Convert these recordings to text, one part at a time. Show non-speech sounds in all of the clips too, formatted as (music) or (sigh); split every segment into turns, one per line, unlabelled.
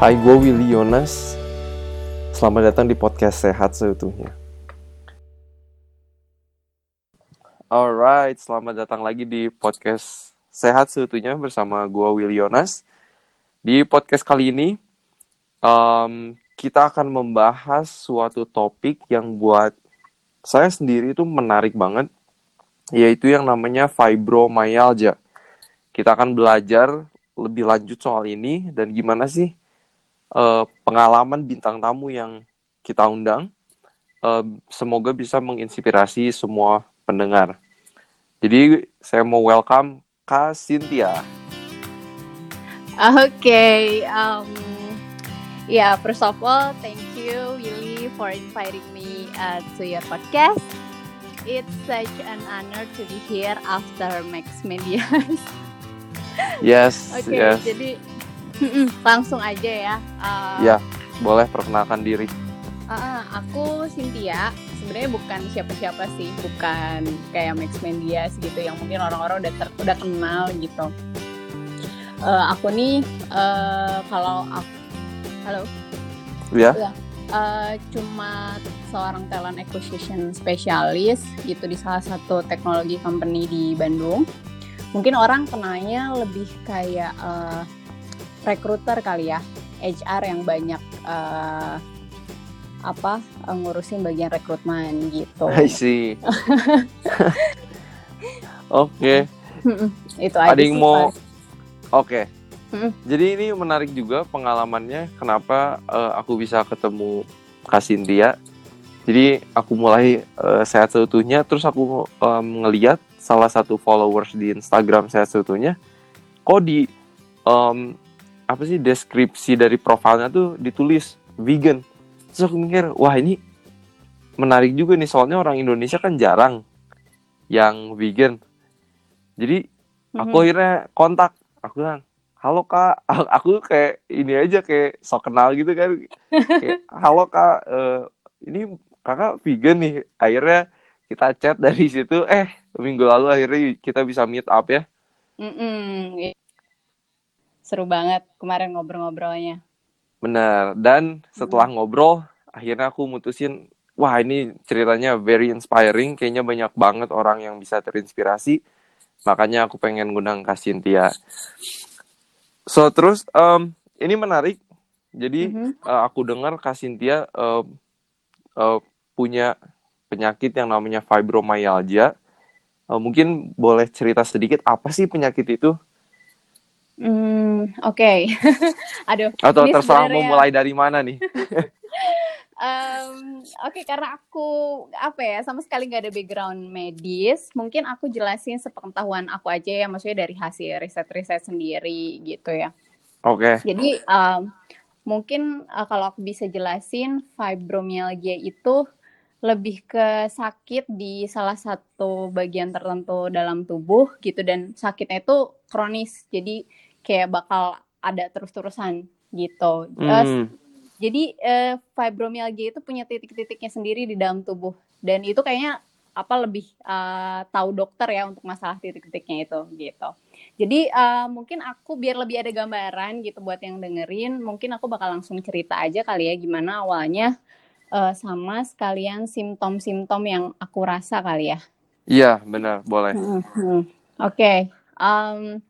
Hai, gue Willy Yonas. Selamat datang di podcast Sehat Seutuhnya. Alright, selamat datang lagi di podcast Sehat Seutuhnya bersama gue Willy Yonas. Di podcast kali ini, um, kita akan membahas suatu topik yang buat saya sendiri itu menarik banget, yaitu yang namanya fibromyalgia. Kita akan belajar lebih lanjut soal ini dan gimana sih uh, pengalaman bintang tamu yang kita undang. Uh, semoga bisa menginspirasi semua pendengar. Jadi saya mau welcome Kak Cynthia.
Oke, okay, um, ya yeah, first of all, thank you Willy for inviting me uh, to your podcast. It's such an honor to be here after Max Media.
Yes.
Oke, (laughs) okay,
yes.
jadi langsung aja ya.
Uh, ya, boleh perkenalkan diri.
Uh, aku Cynthia. Sebenarnya bukan siapa-siapa sih, bukan kayak Max Mendias gitu yang mungkin orang-orang udah ter, udah kenal gitu. Uh, aku nih uh, kalau aku, halo.
Ya.
Yeah. Uh, cuma seorang talent acquisition specialist gitu di salah satu teknologi company di Bandung mungkin orang kenalnya lebih kayak uh, recruiter kali ya HR yang banyak uh, apa uh, ngurusin bagian rekrutmen gitu.
I see. (laughs) Oke.
okay. Itu aja
Ada yang mau Oke. Okay. Jadi ini menarik juga pengalamannya kenapa uh, aku bisa ketemu Kak Cynthia. Jadi aku mulai uh, sehat seutuhnya terus aku um, ngeliat salah satu followers di Instagram saya sebetulnya kok di um, apa sih deskripsi dari profilnya tuh ditulis vegan. Terus aku mikir wah ini menarik juga nih soalnya orang Indonesia kan jarang yang vegan. Jadi aku mm-hmm. akhirnya kontak. Aku bilang halo kak. (laughs) Aku kayak ini aja kayak sok kenal gitu kan. Kayak (laughs) halo kak uh, ini kakak vegan nih. Akhirnya kita chat dari situ. Eh minggu lalu akhirnya kita bisa meet up ya.
Mm -mm. Seru banget kemarin ngobrol-ngobrolnya
benar dan setelah mm. ngobrol akhirnya aku mutusin wah ini ceritanya very inspiring kayaknya banyak banget orang yang bisa terinspirasi makanya aku pengen ngundang Kak Cynthia so terus um, ini menarik jadi mm -hmm. uh, aku dengar Kak Cynthia uh, uh, punya penyakit yang namanya fibromyalgia. Uh, mungkin boleh cerita sedikit apa sih penyakit itu?
Hmm, oke. Okay. (laughs) Aduh.
Atau terserah mau mulai dari mana nih? (laughs)
um, oke okay, karena aku apa ya sama sekali nggak ada background medis mungkin aku jelasin sepengetahuan aku aja ya maksudnya dari hasil riset-riset sendiri gitu ya
oke okay.
jadi um, mungkin uh, kalau aku bisa jelasin fibromyalgia itu lebih ke sakit di salah satu bagian tertentu dalam tubuh gitu dan sakitnya itu kronis jadi kayak bakal ada terus-terusan gitu. Hmm. Uh, jadi uh, fibromyalgia itu punya titik-titiknya sendiri di dalam tubuh dan itu kayaknya apa lebih uh, tahu dokter ya untuk masalah titik-titiknya itu gitu. Jadi uh, mungkin aku biar lebih ada gambaran gitu buat yang dengerin, mungkin aku bakal langsung cerita aja kali ya gimana awalnya uh, sama sekalian simptom-simptom yang aku rasa kali ya.
Iya, benar, boleh.
Hmm, hmm. Oke, okay. um,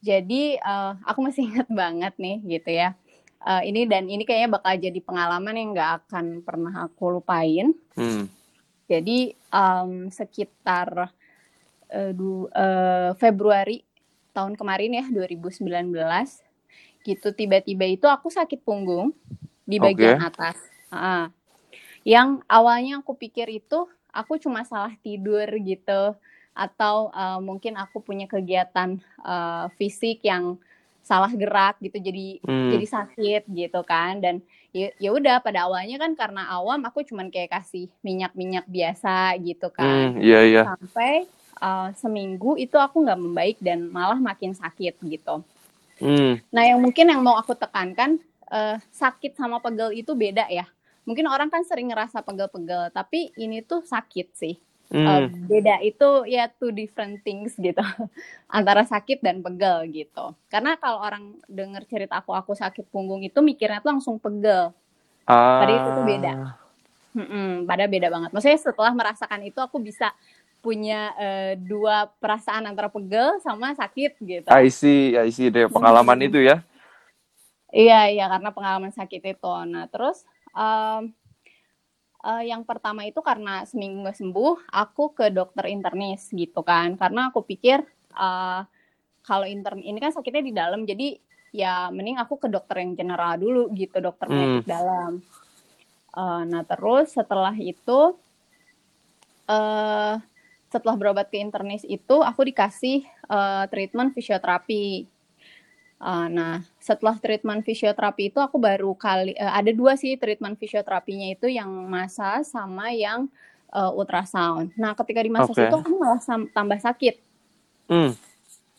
jadi uh, aku masih (laughs) ingat banget nih gitu ya. Uh, ini dan ini kayaknya bakal jadi pengalaman yang nggak akan pernah aku lupain. Hmm. Jadi um, sekitar uh, du, uh, Februari tahun kemarin ya 2019 gitu tiba-tiba itu aku sakit punggung di bagian okay. atas. Uh, yang awalnya aku pikir itu aku cuma salah tidur gitu atau uh, mungkin aku punya kegiatan uh, fisik yang salah gerak gitu jadi hmm. jadi sakit gitu kan dan ya, ya udah pada awalnya kan karena awam aku cuman kayak kasih minyak-minyak biasa gitu kan
hmm, yeah, yeah.
sampai uh, seminggu itu aku nggak membaik dan malah makin sakit gitu hmm. nah yang mungkin yang mau aku tekankan uh, sakit sama pegel itu beda ya mungkin orang kan sering ngerasa pegel-pegel tapi ini tuh sakit sih Hmm. Uh, beda itu ya two different things gitu. (laughs) Antara sakit dan pegel gitu. Karena kalau orang dengar cerita aku aku sakit punggung itu mikirnya tuh langsung pegel. Ah. Itu tuh beda. Hmm, pada beda banget. Maksudnya setelah merasakan itu aku bisa punya uh, dua perasaan antara pegel sama sakit gitu.
I see I see. Deh pengalaman hmm. itu ya?
Iya iya karena pengalaman sakit itu. Nah terus um, uh, yang pertama itu karena seminggu nggak sembuh, aku ke dokter internis gitu kan. Karena aku pikir uh, kalau intern ini kan sakitnya di dalam, jadi ya mending aku ke dokter yang general dulu gitu, dokter hmm. medik dalam. Uh, nah terus setelah itu, uh, setelah berobat ke internis itu, aku dikasih uh, treatment fisioterapi Uh, nah, setelah treatment fisioterapi itu aku baru kali uh, ada dua sih treatment fisioterapinya itu yang masa sama yang uh, ultrasound. Nah, ketika di masa okay. itu aku malah tambah sakit. Hmm.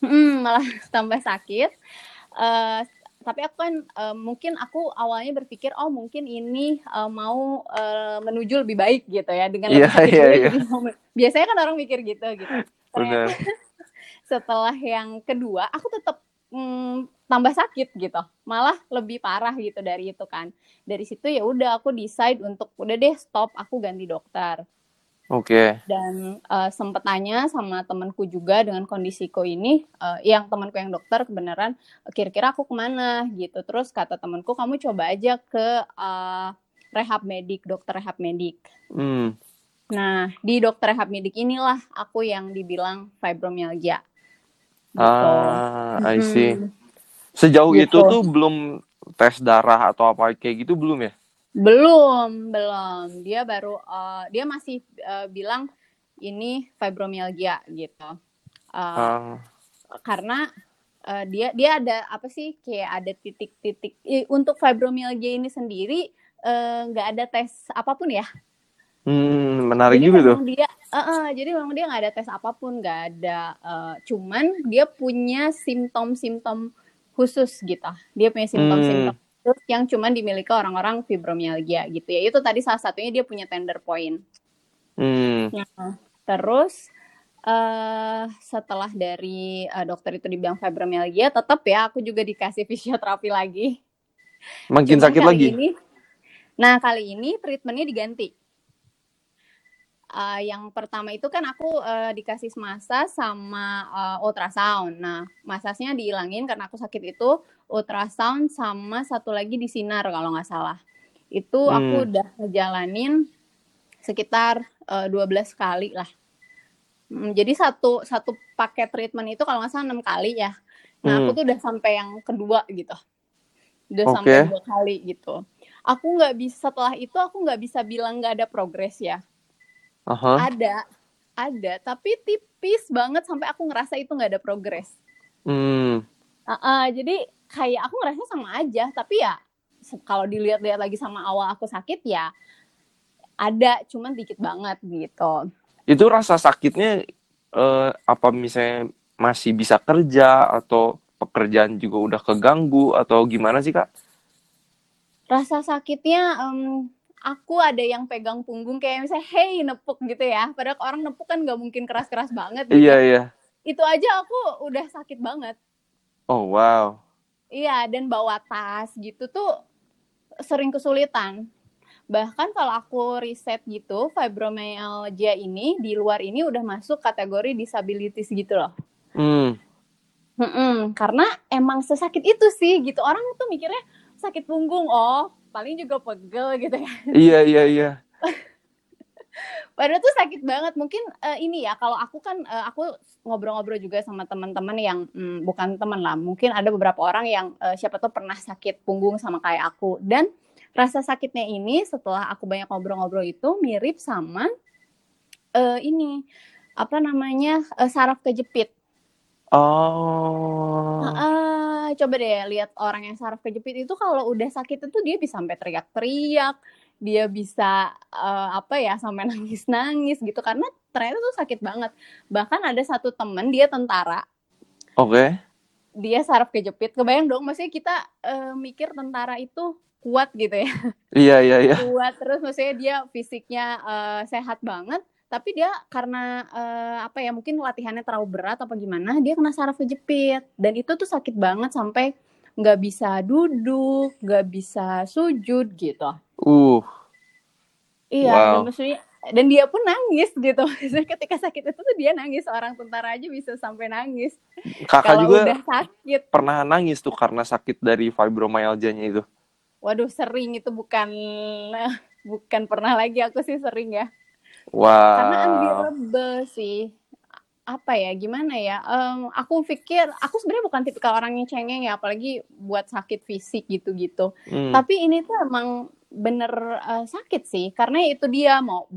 Hmm, malah (laughs) tambah sakit. Uh, tapi aku kan uh, mungkin aku awalnya berpikir oh mungkin ini uh, mau uh, menuju lebih baik gitu ya dengan yeah, lebih yeah, yeah. biasanya kan orang mikir gitu gitu. Benar. (laughs) setelah yang kedua aku tetap mm, tambah sakit gitu. Malah lebih parah gitu dari itu kan. Dari situ ya udah aku decide untuk udah deh stop aku ganti dokter.
Oke. Okay.
dan uh, sempet tanya sama temanku juga dengan kondisiku ini uh, yang temanku yang dokter kebenaran kira-kira aku ke mana? Gitu. Terus kata temanku kamu coba aja ke uh, rehab medik dokter rehab medik. Hmm. nah di dokter rehab medik inilah aku yang dibilang fibromyalgia
Gitu. Ah, I see. Hmm. Sejauh gitu. itu tuh belum tes darah atau apa kayak gitu belum ya?
Belum, belum. Dia baru uh, dia masih uh, bilang ini fibromyalgia gitu. Uh, uh. Karena uh, dia dia ada apa sih kayak ada titik-titik untuk fibromyalgia ini sendiri nggak uh, ada tes apa pun ya
Hmm, menarik jadi juga tuh.
Dia, uh, uh, jadi memang dia nggak ada tes apa pun, nggak ada. Uh, cuman dia punya simptom-simptom khusus gitu. Dia punya simptom-simptom hmm. khusus yang cuman dimiliki orang-orang fibromyalgia gitu ya. Itu tadi salah satunya dia punya tender point. Hmm. Nah, terus uh, setelah dari uh, dokter itu dibilang fibromyalgia, tetap ya aku juga dikasih (laughs) fisioterapi lagi.
Makin cuman sakit lagi.
Ini, nah kali ini treatmentnya diganti uh, yang pertama itu kan aku uh, dikasih masa sama uh, ultrasound. Nah, masasnya dihilangin karena aku sakit itu ultrasound sama satu lagi di sinar kalau nggak salah. Itu hmm. aku udah ngejalanin sekitar uh, 12 kali lah. Hmm, jadi satu satu paket treatment itu kalau nggak salah enam kali ya. Nah, hmm. aku tuh udah sampai yang kedua gitu. Udah okay. sampai dua kali gitu. Aku nggak bisa setelah itu aku nggak bisa bilang nggak ada progres ya uh-huh. ada ada tapi tipis banget sampai aku ngerasa itu nggak ada progres hmm. uh, uh, jadi kayak aku ngerasa sama aja tapi ya kalau dilihat-lihat lagi sama awal aku sakit ya ada cuman dikit banget gitu
itu rasa sakitnya uh, apa misalnya masih bisa kerja atau pekerjaan juga udah keganggu atau gimana sih kak?
Rasa sakitnya um, aku ada yang pegang punggung kayak misalnya hey nepuk gitu ya. Padahal orang nepuk kan nggak mungkin keras-keras banget gitu.
iya iya.
Itu aja aku udah sakit banget.
Oh wow.
Iya dan bawa tas gitu tuh sering kesulitan. Bahkan kalau aku riset gitu fibromyalgia ini di luar ini udah masuk kategori disabilities gitu loh. Hmm. Hmm, karena emang sesakit itu sih gitu. Orang tuh mikirnya sakit punggung oh paling juga pegel gitu ya.
Iya iya iya. (laughs)
Padahal tuh sakit banget. Mungkin uh, ini ya kalau aku kan uh, aku ngobrol-ngobrol juga sama teman-teman yang hmm, bukan teman lah. Mungkin ada beberapa orang yang uh, siapa tuh pernah sakit punggung sama kayak aku dan rasa sakitnya ini setelah aku banyak ngobrol-ngobrol itu mirip sama uh, ini apa namanya uh, saraf kejepit.
Oh.
Uh, coba deh lihat orang yang saraf kejepit itu kalau udah sakit itu dia bisa sampai teriak-teriak, dia bisa uh, apa ya sampai (laughs) nangis-nangis gitu karena ternyata tuh sakit banget. Bahkan ada satu temen dia tentara.
Oke. Okay.
Dia saraf kejepit. Kebayang dong, maksudnya kita uh, mikir tentara itu kuat gitu ya.
Iya iya iya.
Kuat terus maksudnya dia fisiknya uh, sehat banget tapi dia karena uh, apa ya mungkin latihannya terlalu berat apa gimana dia kena saraf kejepit. Dan itu tuh sakit banget sampai nggak bisa duduk nggak bisa sujud gitu.
Uh.
Iya wow. dan maksudnya dan dia pun nangis gitu. Ketika sakit itu tuh dia nangis orang tentara aja bisa sampai nangis.
Kakak Kalau juga udah sakit. pernah nangis tuh karena sakit dari fibromyalgia-nya itu?
Waduh sering itu bukan bukan pernah lagi aku sih sering ya
Wow.
Karena unbearable sih. Apa ya, gimana ya? Um, aku pikir, aku sebenarnya bukan tipikal orang yang cengeng ya, apalagi buat sakit fisik gitu-gitu. Hmm. Tapi ini tuh emang bener uh, sakit sih, karena itu dia mau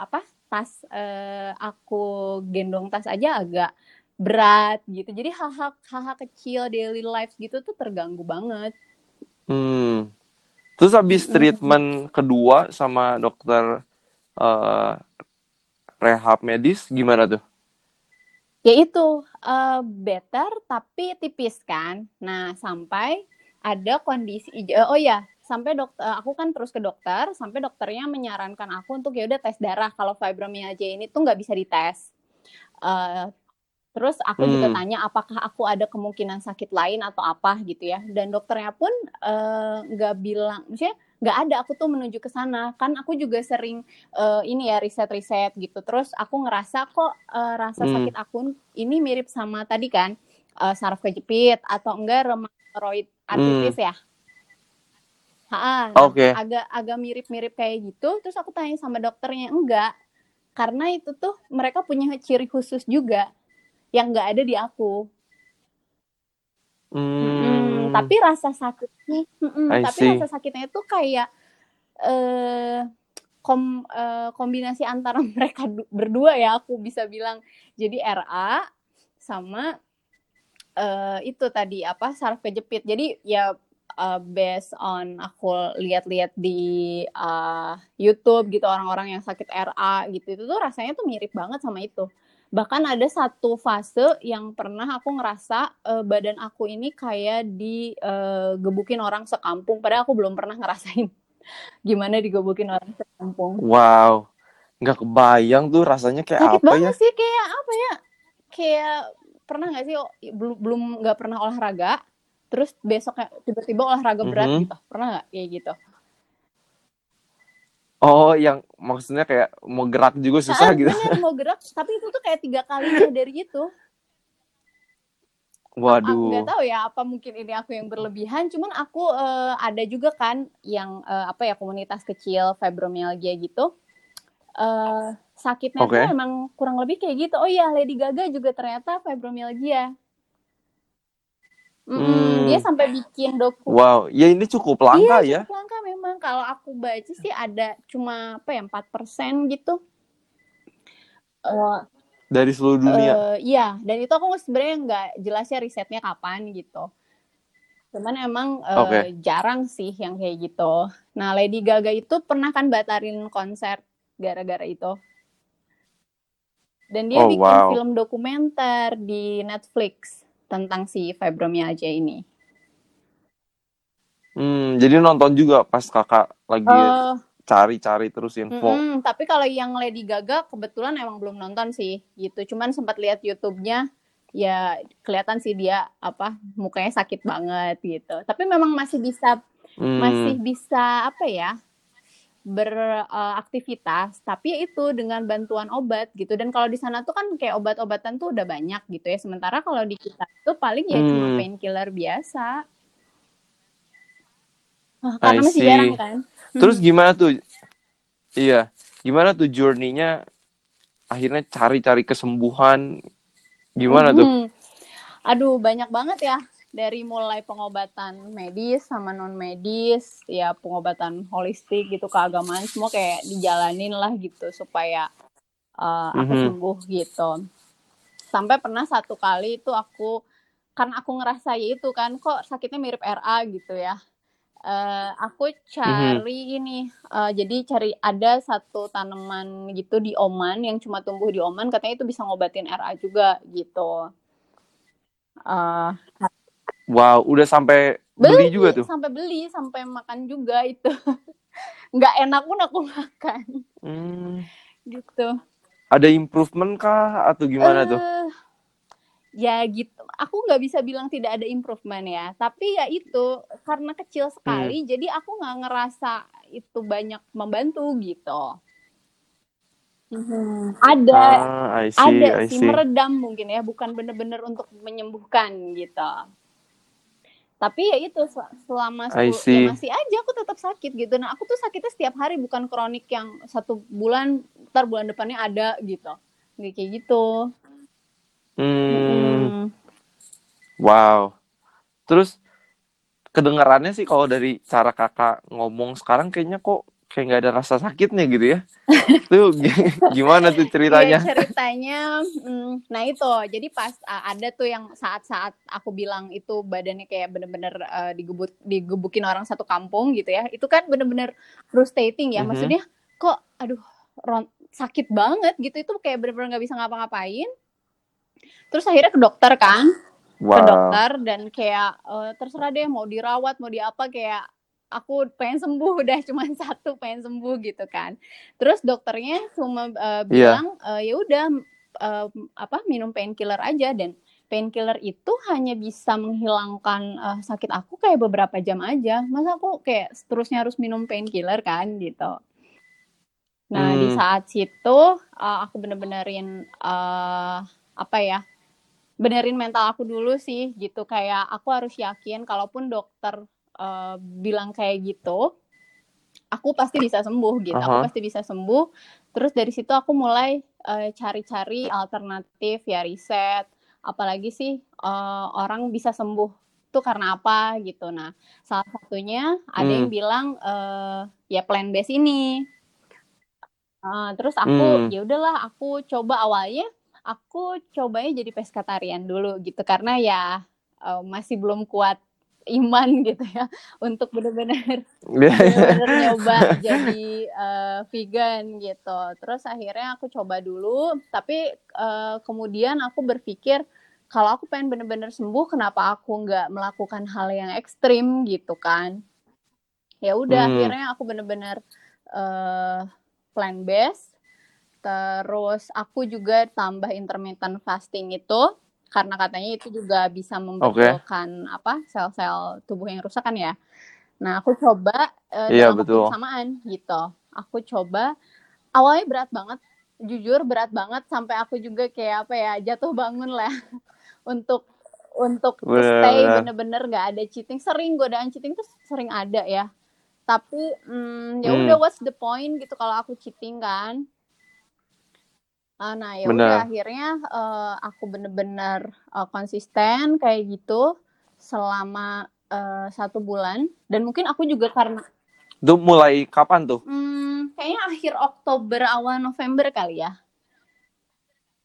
apa tas uh, aku gendong tas aja agak berat gitu. Jadi hal-hal hal kecil daily life gitu tuh terganggu banget.
Hmm. Terus habis treatment kedua sama dokter uh, rehab medis gimana tuh?
Ya itu uh, better tapi tipis kan. Nah sampai ada kondisi oh ya sampai dokter aku kan terus ke dokter sampai dokternya menyarankan aku untuk ya udah tes darah kalau fibromyalgia ini tuh nggak bisa dites. Uh, terus aku hmm. juga tanya apakah aku ada kemungkinan sakit lain atau apa gitu ya. Dan dokternya pun nggak uh, bilang, maksudnya nggak ada aku tuh menuju ke sana kan aku juga sering uh, ini ya riset-riset gitu terus aku ngerasa kok uh, rasa hmm. sakit aku ini mirip sama tadi kan uh, saraf kejepit atau enggak rheumatoid arthritis hmm. ya Ha, nah, okay. agak agak mirip-mirip kayak gitu terus aku tanya sama dokternya enggak karena itu tuh mereka punya ciri khusus juga yang enggak ada di aku
Hmm.
Tapi rasa sakitnya, hmm, tapi see. rasa sakitnya itu kayak uh, kom, uh, kombinasi antara (laughs) mereka berdua ya aku bisa bilang. Jadi RA sama uh, itu tadi apa saraf kejepit. Jadi ya uh, based on aku lihat-lihat di uh, YouTube gitu orang-orang yang sakit RA gitu itu tuh rasanya tuh mirip banget sama itu bahkan ada satu fase yang pernah aku ngerasa uh, badan aku ini kayak digebukin uh, orang sekampung. Padahal aku belum pernah ngerasain (laughs) gimana digebukin orang sekampung.
Wow. Nggak kebayang tuh rasanya kayak
Sakit
apa banget
ya sih kayak apa ya? Kayak pernah nggak sih belum belum nggak pernah olahraga terus besok tiba-tiba olahraga berat mm -hmm. gitu. Pernah nggak kayak gitu
Oh, yang maksudnya kayak mau gerak juga susah nah, gitu.
Bener, mau gerak, tapi itu tuh kayak tiga kalinya (laughs) dari itu.
Waduh.
Aku nggak tahu ya apa mungkin ini aku yang berlebihan. Cuman aku uh, ada juga kan yang uh, apa ya komunitas kecil fibromyalgia gitu. Uh, sakitnya okay. tuh emang kurang lebih kayak gitu. Oh iya, Lady Gaga juga ternyata fibromyalgia. Mm, hmm. Dia sampai bikin doku.
Wow, ya ini cukup langka
iya,
ya.
Cukup langka memang. Kalau aku baca sih ada cuma apa ya empat persen gitu.
Uh, Dari seluruh dunia.
Uh, iya, dan itu aku sebenarnya nggak jelas ya risetnya kapan gitu. Cuman emang uh, okay. jarang sih yang kayak gitu. Nah, Lady Gaga itu pernah kan batalin konser gara-gara itu. Dan dia oh, bikin wow. film dokumenter di Netflix tentang si fibromyalgia ini.
Hmm, jadi nonton juga pas kakak lagi uh, cari-cari terus info.
Mm, tapi kalau yang Lady Gaga kebetulan emang belum nonton sih, gitu. Cuman sempat lihat YouTube-nya, ya kelihatan sih dia apa mukanya sakit banget gitu. Tapi memang masih bisa, hmm. masih bisa apa ya? Beraktivitas, uh, tapi ya itu dengan bantuan obat gitu. Dan kalau di sana tuh kan kayak obat-obatan tuh udah banyak gitu ya. Sementara kalau di kita tuh paling ya hmm. cuma painkiller biasa.
Oh, karena masih jarang kan. Terus gimana tuh? Iya, gimana tuh journey-nya? Akhirnya cari-cari kesembuhan. Gimana hmm. tuh?
Aduh, banyak banget ya dari mulai pengobatan medis sama non medis ya pengobatan holistik gitu keagamaan semua kayak dijalanin lah gitu supaya uh, aku mm-hmm. sembuh gitu sampai pernah satu kali itu aku karena aku ngerasa itu kan kok sakitnya mirip RA gitu ya uh, aku cari mm-hmm. ini uh, jadi cari ada satu tanaman gitu di Oman yang cuma tumbuh di Oman katanya itu bisa ngobatin RA juga gitu uh,
Wow, udah sampai beli, beli juga tuh.
Sampai beli, sampai makan juga itu. (laughs) Nggak enak pun aku (laughs) makan.
Hmm.
Gitu.
ada improvement kah atau gimana uh, tuh?
Eh, ya gitu. Aku nggak bisa bilang tidak ada improvement ya. Tapi ya itu karena kecil sekali, hmm. jadi aku nggak ngerasa itu banyak membantu gitu. Hmm. Ada, ah, see, ada sih meredam mungkin ya, bukan bener-bener untuk menyembuhkan gitu tapi ya itu selama ya masih aja aku tetap sakit gitu. Nah aku tuh sakitnya setiap hari bukan kronik yang satu bulan ntar bulan depannya ada gitu. Kayak gitu.
Hmm. hmm. wow. Terus kedengarannya sih kalau dari cara kakak ngomong sekarang kayaknya kok kayak nggak ada rasa sakitnya gitu ya. (laughs) tuh (laughs) gimana tuh ceritanya?
Ya, ceritanya, hmm, nah itu jadi pas uh, ada tuh yang saat-saat aku bilang itu badannya kayak bener-bener uh, digebuk digebukin orang satu kampung gitu ya. Itu kan bener-bener frustrating ya. Mm -hmm. Maksudnya kok aduh ron, sakit banget gitu itu kayak bener-bener nggak bisa ngapa-ngapain. Terus akhirnya ke dokter kan. Wow. Ke dokter dan kayak uh, terserah deh mau dirawat mau diapa kayak aku pengen sembuh udah (laughs) cuma satu pengen sembuh gitu kan. Terus dokternya cuma uh, bilang yeah. uh, ya udah uh, apa minum painkiller aja. Dan painkiller itu hanya bisa menghilangkan uh, sakit aku kayak beberapa jam aja. Masa aku kayak seterusnya harus minum painkiller kan gitu. Nah hmm. di saat situ uh, aku bener-benerin uh, apa ya benerin mental aku dulu sih gitu. Kayak aku harus yakin kalaupun dokter uh, bilang kayak gitu aku pasti bisa sembuh gitu uh -huh. aku pasti bisa sembuh terus dari situ aku mulai cari eh, cari-cari alternatif ya riset apalagi sih uh, orang bisa sembuh itu karena apa gitu nah salah satunya ada hmm. yang bilang uh, ya plan base ini uh, terus aku hmm. ya udahlah aku coba awalnya aku cobanya jadi peskatarian dulu gitu karena ya uh, masih belum kuat iman (laughs) gitu ya untuk benar-benar nyoba (laughs) jadi uh, vegan gitu. Terus akhirnya aku coba dulu, tapi uh, kemudian aku berpikir kalau aku pengen benar-benar sembuh, kenapa aku nggak melakukan hal yang ekstrim gitu kan? Ya udah, hmm. akhirnya aku benar-benar uh, plan base. Terus aku juga tambah intermittent fasting itu karena katanya itu juga bisa membetulkan okay. apa sel-sel tubuh yang rusak kan ya. Nah aku coba uh, yeah, dalam samaan gitu. Aku coba awalnya berat banget, jujur berat banget sampai aku juga kayak apa ya jatuh bangun lah (laughs) untuk untuk bener, stay bener-bener gak ada cheating. Sering godaan cheating tuh sering ada ya. Tapi hmm, ya udah hmm. what's the point gitu kalau aku cheating kan Uh, nah ya udah akhirnya uh, aku bener-bener uh, konsisten kayak gitu selama uh, satu bulan dan mungkin aku juga karena
itu mulai kapan tuh?
Hmm, kayaknya akhir Oktober awal November kali ya.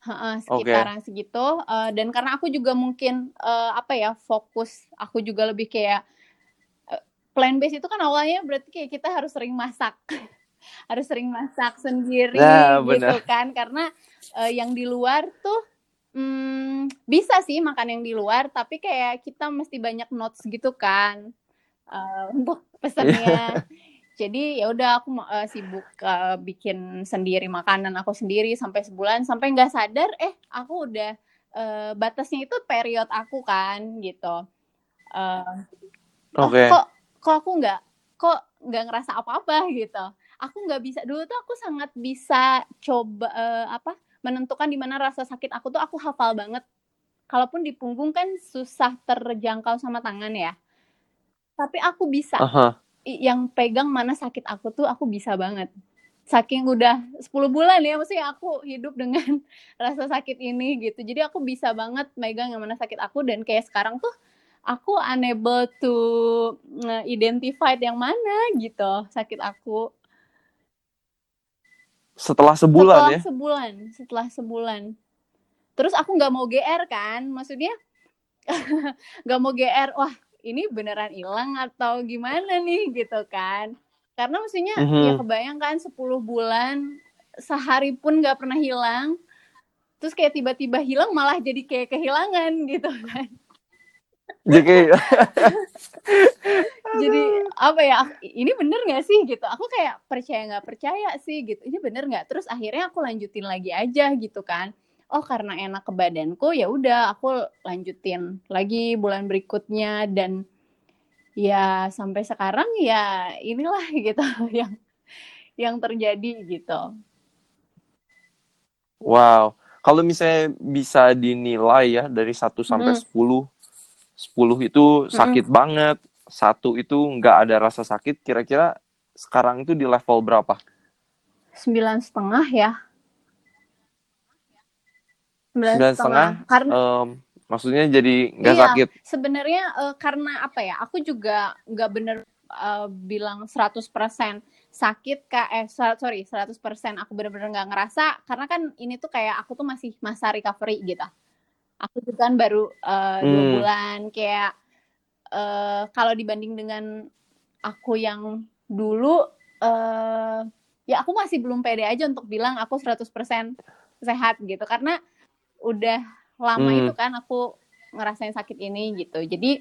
Uh, sekitaran okay. segitu uh, dan karena aku juga mungkin uh, apa ya fokus aku juga lebih kayak uh, plan base itu kan awalnya berarti kayak kita harus sering masak (laughs) harus sering masak sendiri nah, gitu kan. Karena uh, yang di luar tuh hmm, bisa sih makan yang di luar tapi kayak kita mesti banyak notes gitu kan uh, untuk (laughs) pesannya. Jadi ya udah aku uh, sibuk uh, bikin sendiri makanan aku sendiri sampai sebulan. Sampai nggak sadar eh aku udah uh, batasnya itu period aku kan gitu. Uh, okay. oh, kok kok aku nggak kok nggak ngerasa apa-apa? gitu aku nggak bisa dulu tuh aku sangat bisa coba uh, apa menentukan di mana rasa sakit aku tuh aku hafal banget. Kalaupun di punggung kan susah terjangkau sama tangan ya. Tapi aku bisa. -huh. yang pegang mana sakit aku tuh aku bisa banget. Saking udah 10 bulan ya maksudnya aku hidup dengan (laughs) rasa sakit ini gitu. Jadi aku bisa banget megang yang mana sakit aku dan kayak sekarang tuh aku unable to identify yang mana gitu sakit aku
setelah sebulan
setelah
ya?
Setelah sebulan, setelah sebulan. Terus aku nggak mau GR kan, maksudnya (laughs) nggak mau GR, wah ini beneran hilang atau gimana nih gitu kan? Karena maksudnya mm -hmm. ya kebayangkan 10 bulan sehari pun nggak pernah hilang, terus kayak tiba-tiba hilang malah jadi kayak kehilangan gitu kan?
Jadi (laughs)
jadi apa ya ini bener nggak sih gitu? Aku kayak percaya nggak percaya sih gitu. Ini bener nggak? Terus akhirnya aku lanjutin lagi aja gitu kan. Oh karena enak ke badanku ya udah aku lanjutin lagi bulan berikutnya. Dan ya sampai sekarang ya inilah (laughs) gitu yang yang terjadi gitu.
Wow. Kalau misalnya bisa dinilai ya dari 1 sampai
Hmm.
10 10 itu sakit banget satu itu nggak ada rasa sakit kira-kira sekarang itu di level berapa?
Sembilan setengah ya. Sembilan setengah. karena
Em, maksudnya jadi nggak
Iya.
sakit?
sebenarnya eh, karena apa ya? Aku juga nggak bener eh, bilang 100% sakit kak. Eh sorry 100% aku bener-bener nggak ngerasa karena kan ini tuh kayak aku tuh masih masa recovery gitu aku tuh kan baru eh, dua
Hmm.
bulan kayak eh, kalau dibanding dengan aku yang dulu eh ya aku masih belum pede aja untuk bilang aku 100% sehat gitu karena udah lama
Hmm.
itu kan aku ngerasain sakit ini gitu jadi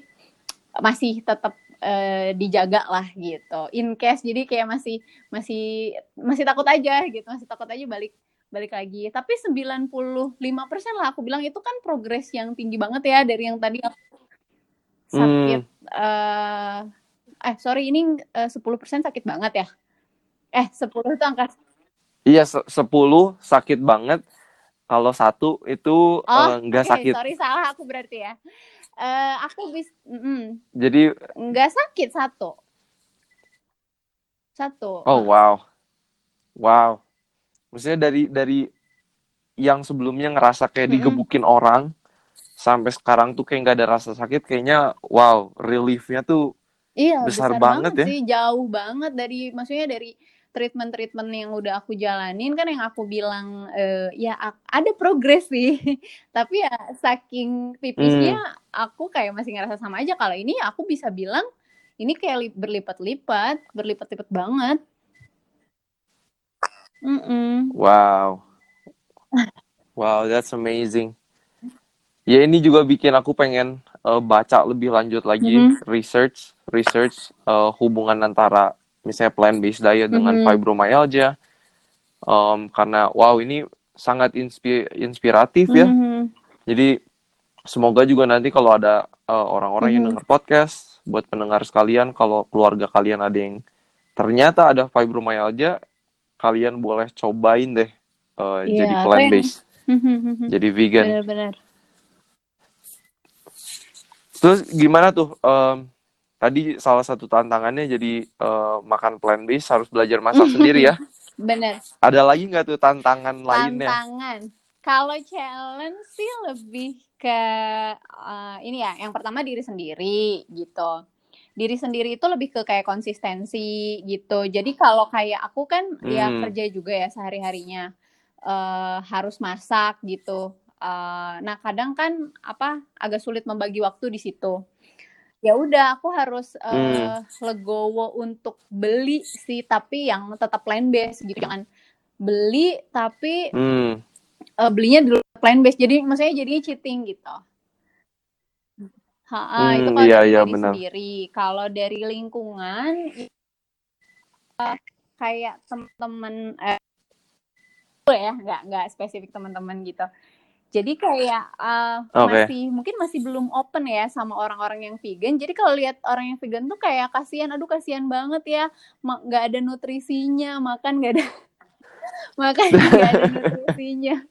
masih tetap eh, dijaga lah gitu in case jadi kayak masih masih masih takut aja gitu masih takut aja balik balik lagi. Tapi 95% lah aku bilang itu kan progres yang tinggi banget ya dari yang tadi aku sakit eh eh sorry ini eh, 10% sakit banget ya? Eh 10 itu angka
iya se- 10 sakit banget. Kalau satu itu
oh
eh, nggak
oke,
sakit.
sorry salah aku berarti ya. Eh aku bis mm,
jadi
nggak sakit satu. Satu.
Oh wow. Wow maksudnya dari dari yang sebelumnya ngerasa kayak digebukin orang sampai sekarang tuh kayak nggak ada rasa sakit kayaknya wow reliefnya tuh
Iya,
Besar
besar,
banget
banget,
ya.
sih, jauh banget dari maksudnya dari treatment-treatment yang udah aku jalanin kan yang aku bilang eh, ya ada progres sih. (laughs) Tapi ya saking tipisnya aku kayak masih ngerasa sama aja kalau ini aku bisa bilang ini kayak li- berlipat-lipat, berlipat-lipat banget. Mm-mm.
wow wow that's amazing ya ini juga bikin aku pengen eh, baca lebih lanjut lagi
Mhm.
research research eh, hubungan antara misalnya plant based diet dengan
Mhm.
fibromyalgia Em, karena wow ini sangat inspi- inspiratif ya
Mhm.
Jadi semoga juga nanti kalau ada uh, orang-orang yang
Mhm.
dengar podcast, buat pendengar sekalian, kalau keluarga kalian ada yang ternyata ada fibromyalgia, kalian boleh cobain deh uh,
Iya,
jadi
atau
plant based, (laughs) jadi vegan.
Benar-benar.
Terus gimana tuh? Em, tadi salah satu tantangannya jadi uh, makan plant based harus belajar masak sendiri ya. (laughs)
Benar.
Ada lagi nggak tuh tantangan lainnya?
Tantangan. Kalau challenge sih lebih ke eh, ini ya, yang pertama diri sendiri gitu. Diri sendiri itu lebih ke kayak konsistensi gitu. Jadi kalau kayak aku kan ya
Hmm.
kerja juga ya sehari-harinya eh, harus masak gitu. Eh, nah kadang kan apa agak sulit membagi waktu di situ. Ya udah aku harus eh, legowo untuk beli sih tapi yang tetap plant based gitu. Jangan beli tapi
Hmm,
eh, belinya di luar plant based jadi maksudnya jadinya cheating gitu. Ha, ah, itu
Hmm,
kalau
iya, iya, benar.
sendiri. Kalau dari lingkungan eh, kayak teman-teman eh, ya nggak nggak spesifik teman-teman gitu. Jadi kayak eh,
Oke.
masih mungkin masih belum open ya sama orang-orang yang vegan. Jadi kalau lihat orang yang vegan tuh kayak kasihan, aduh kasihan banget ya, nggak ada nutrisinya, makan nggak ada (laughs) makan nggak ada (laughs) nutrisinya.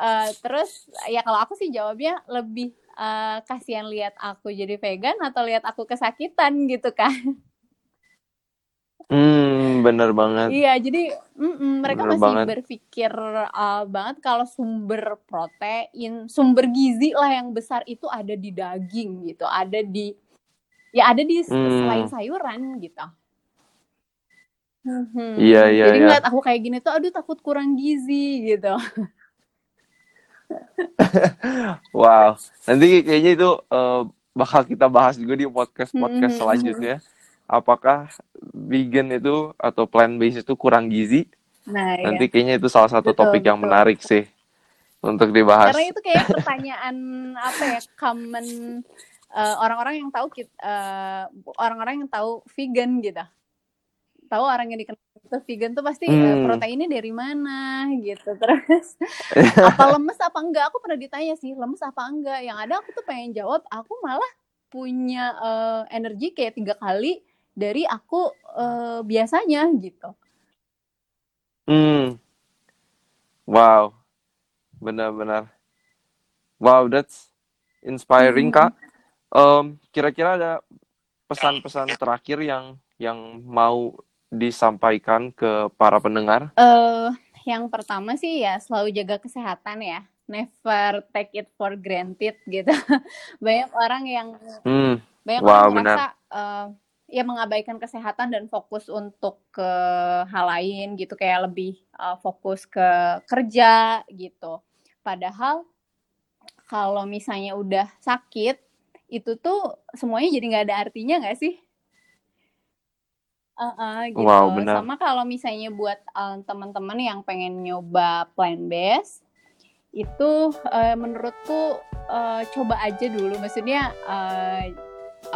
Eh, terus ya kalau aku sih jawabnya lebih eh, kasihan lihat aku jadi vegan atau lihat aku kesakitan gitu kan.
hmm, bener banget.
Iya, jadi mm-mm, mereka
Bener
masih
banget.
berpikir uh, banget kalau sumber protein, sumber gizi lah yang besar itu ada di daging gitu, ada di ya ada di
Hmm.
selain sayuran gitu. Mhm.
Iya, iya,
Jadi
iya.
ngeliat aku kayak gini tuh, aduh takut kurang gizi gitu. (laughs) (laughs)
Wow, nanti kayaknya itu eh, bakal kita bahas juga di podcast-podcast
Mhm.
selanjutnya. Apakah vegan itu atau plant based itu kurang gizi?
Nah, ya.
Nanti kayaknya itu salah satu
Betul,
topik yang
betul.
menarik sih untuk dibahas.
Karena itu kayak pertanyaan (laughs) apa ya common uh, orang-orang yang tahu uh, orang-orang yang tahu vegan gitu tahu orang yang dikenal itu vegan tuh pasti hmm. proteinnya dari mana gitu. Terus (laughs) apa lemes apa enggak? Aku pernah ditanya sih lemes apa enggak? Yang ada aku tuh pengen jawab aku malah punya uh, energi kayak tiga kali dari aku uh, biasanya gitu.
Hmm. Wow. Benar-benar. Wow that's inspiring hmm. kak. Um, kira-kira ada pesan-pesan terakhir yang yang mau disampaikan ke para pendengar?
Uh, yang pertama sih ya selalu jaga kesehatan ya. Never take it for granted gitu. (laughs) banyak orang yang hmm. banyak wow, orang merasa uh, ya mengabaikan kesehatan dan fokus untuk ke hal lain gitu kayak lebih uh, fokus ke kerja gitu. Padahal kalau misalnya udah sakit itu tuh semuanya jadi nggak ada artinya nggak sih? Uh, uh, gitu. Wow, benar. Sama kalau misalnya buat uh, teman-teman yang pengen nyoba plant based, itu uh, menurutku uh, coba aja dulu. Maksudnya uh,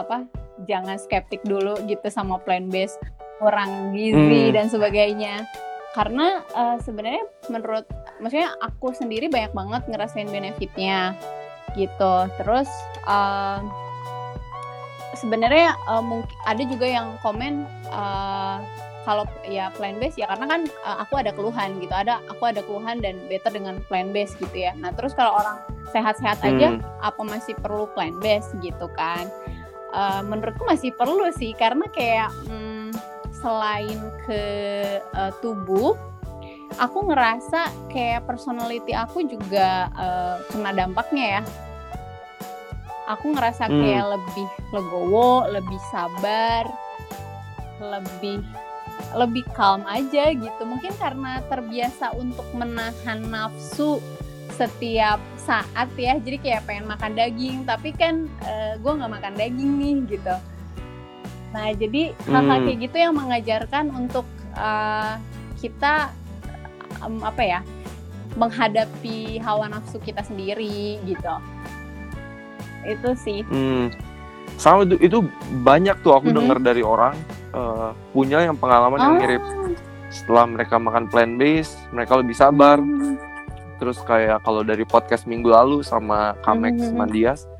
apa? Jangan skeptik dulu gitu sama plant based, kurang gizi hmm. dan sebagainya. Karena uh, sebenarnya menurut, maksudnya aku sendiri banyak banget ngerasain benefitnya gitu. Terus uh, sebenarnya uh, mungkin ada juga yang komen uh, kalau ya plant based ya karena kan uh, aku ada keluhan gitu. Ada aku ada keluhan dan better dengan plant based gitu ya. Nah terus kalau orang sehat-sehat aja hmm. apa masih perlu plant based gitu kan? Uh, menurutku masih perlu sih karena kayak hmm, selain ke uh, tubuh aku ngerasa kayak personality aku juga uh, kena dampaknya ya aku ngerasa hmm. kayak lebih legowo, lebih sabar, lebih lebih calm aja gitu. Mungkin karena terbiasa untuk menahan nafsu setiap saat ya. Jadi kayak pengen makan daging, tapi kan uh, eh, gue nggak makan daging nih gitu. Nah jadi hal-hal hmm. kayak gitu yang mengajarkan untuk uh, kita um, apa ya menghadapi hawa nafsu kita sendiri gitu itu sih hmm.
sama itu itu banyak tuh aku mm -hmm. dengar dari orang uh, punya yang pengalaman oh. yang mirip setelah mereka makan plant based mereka lebih sabar mm. terus kayak kalau dari podcast minggu lalu sama Kamex mm. Mandias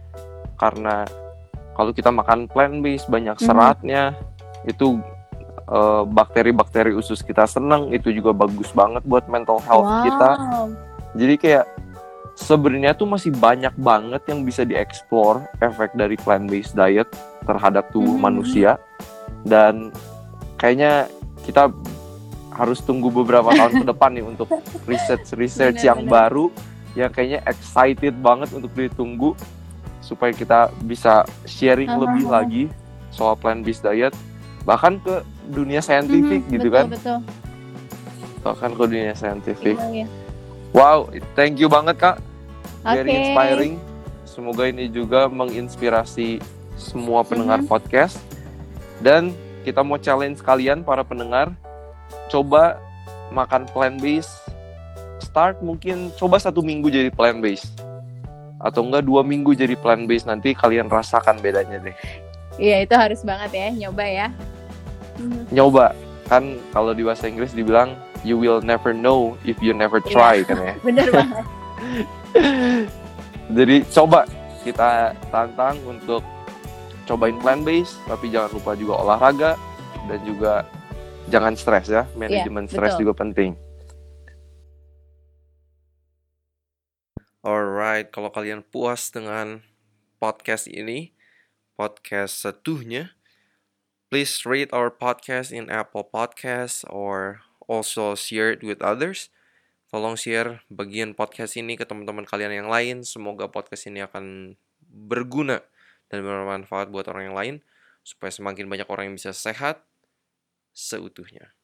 karena kalau kita makan plant based banyak seratnya mm. itu eh, bakteri-bakteri usus kita senang itu juga bagus banget buat mental health wow. kita jadi kayak sebenarnya tuh masih banyak banget yang bisa dieksplor efek dari plant based diet terhadap tubuh hmm. manusia dan kayaknya kita harus tunggu beberapa tahun ke depan nih untuk (laughs) research research bener, yang bener. baru yang kayaknya excited banget untuk ditunggu supaya kita bisa sharing uh -huh. lebih lagi soal plant based diet bahkan ke dunia saintifik mm -hmm, gitu betul, kan betul. bahkan ke dunia saintifik iya, iya. Wow, thank you banget kak. Very okay. inspiring. Semoga ini juga menginspirasi semua pendengar mm -hmm. podcast. Dan kita mau challenge kalian para pendengar, coba makan plant based. Start mungkin coba satu minggu jadi plant based, atau enggak dua minggu jadi plant based. Nanti kalian rasakan bedanya deh.
Iya itu harus banget ya nyoba ya.
Nyoba kan kalau di bahasa Inggris dibilang you will never know if you never iya. try yeah. kan ya. (laughs)
Bener banget. (laughs)
Jadi coba kita tantang untuk cobain plant based, tapi jangan lupa juga olahraga dan juga jangan stres ya. Manajemen yeah, stres juga penting. Alright, kalau kalian puas dengan podcast ini, podcast setuhnya, please rate our podcast in Apple Podcasts or also share it with others. Tolong share bagian podcast ini ke teman-teman kalian yang lain. Semoga podcast ini akan berguna dan bermanfaat buat orang yang lain supaya semakin banyak orang yang bisa sehat seutuhnya.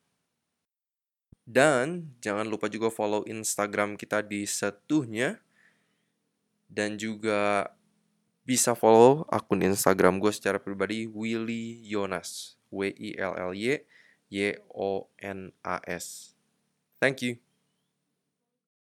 Dan jangan lupa juga follow Instagram kita di setuhnya dan juga bisa follow akun Instagram gue secara pribadi Willy Yonas W I L L Y Y O N A S. Thank you.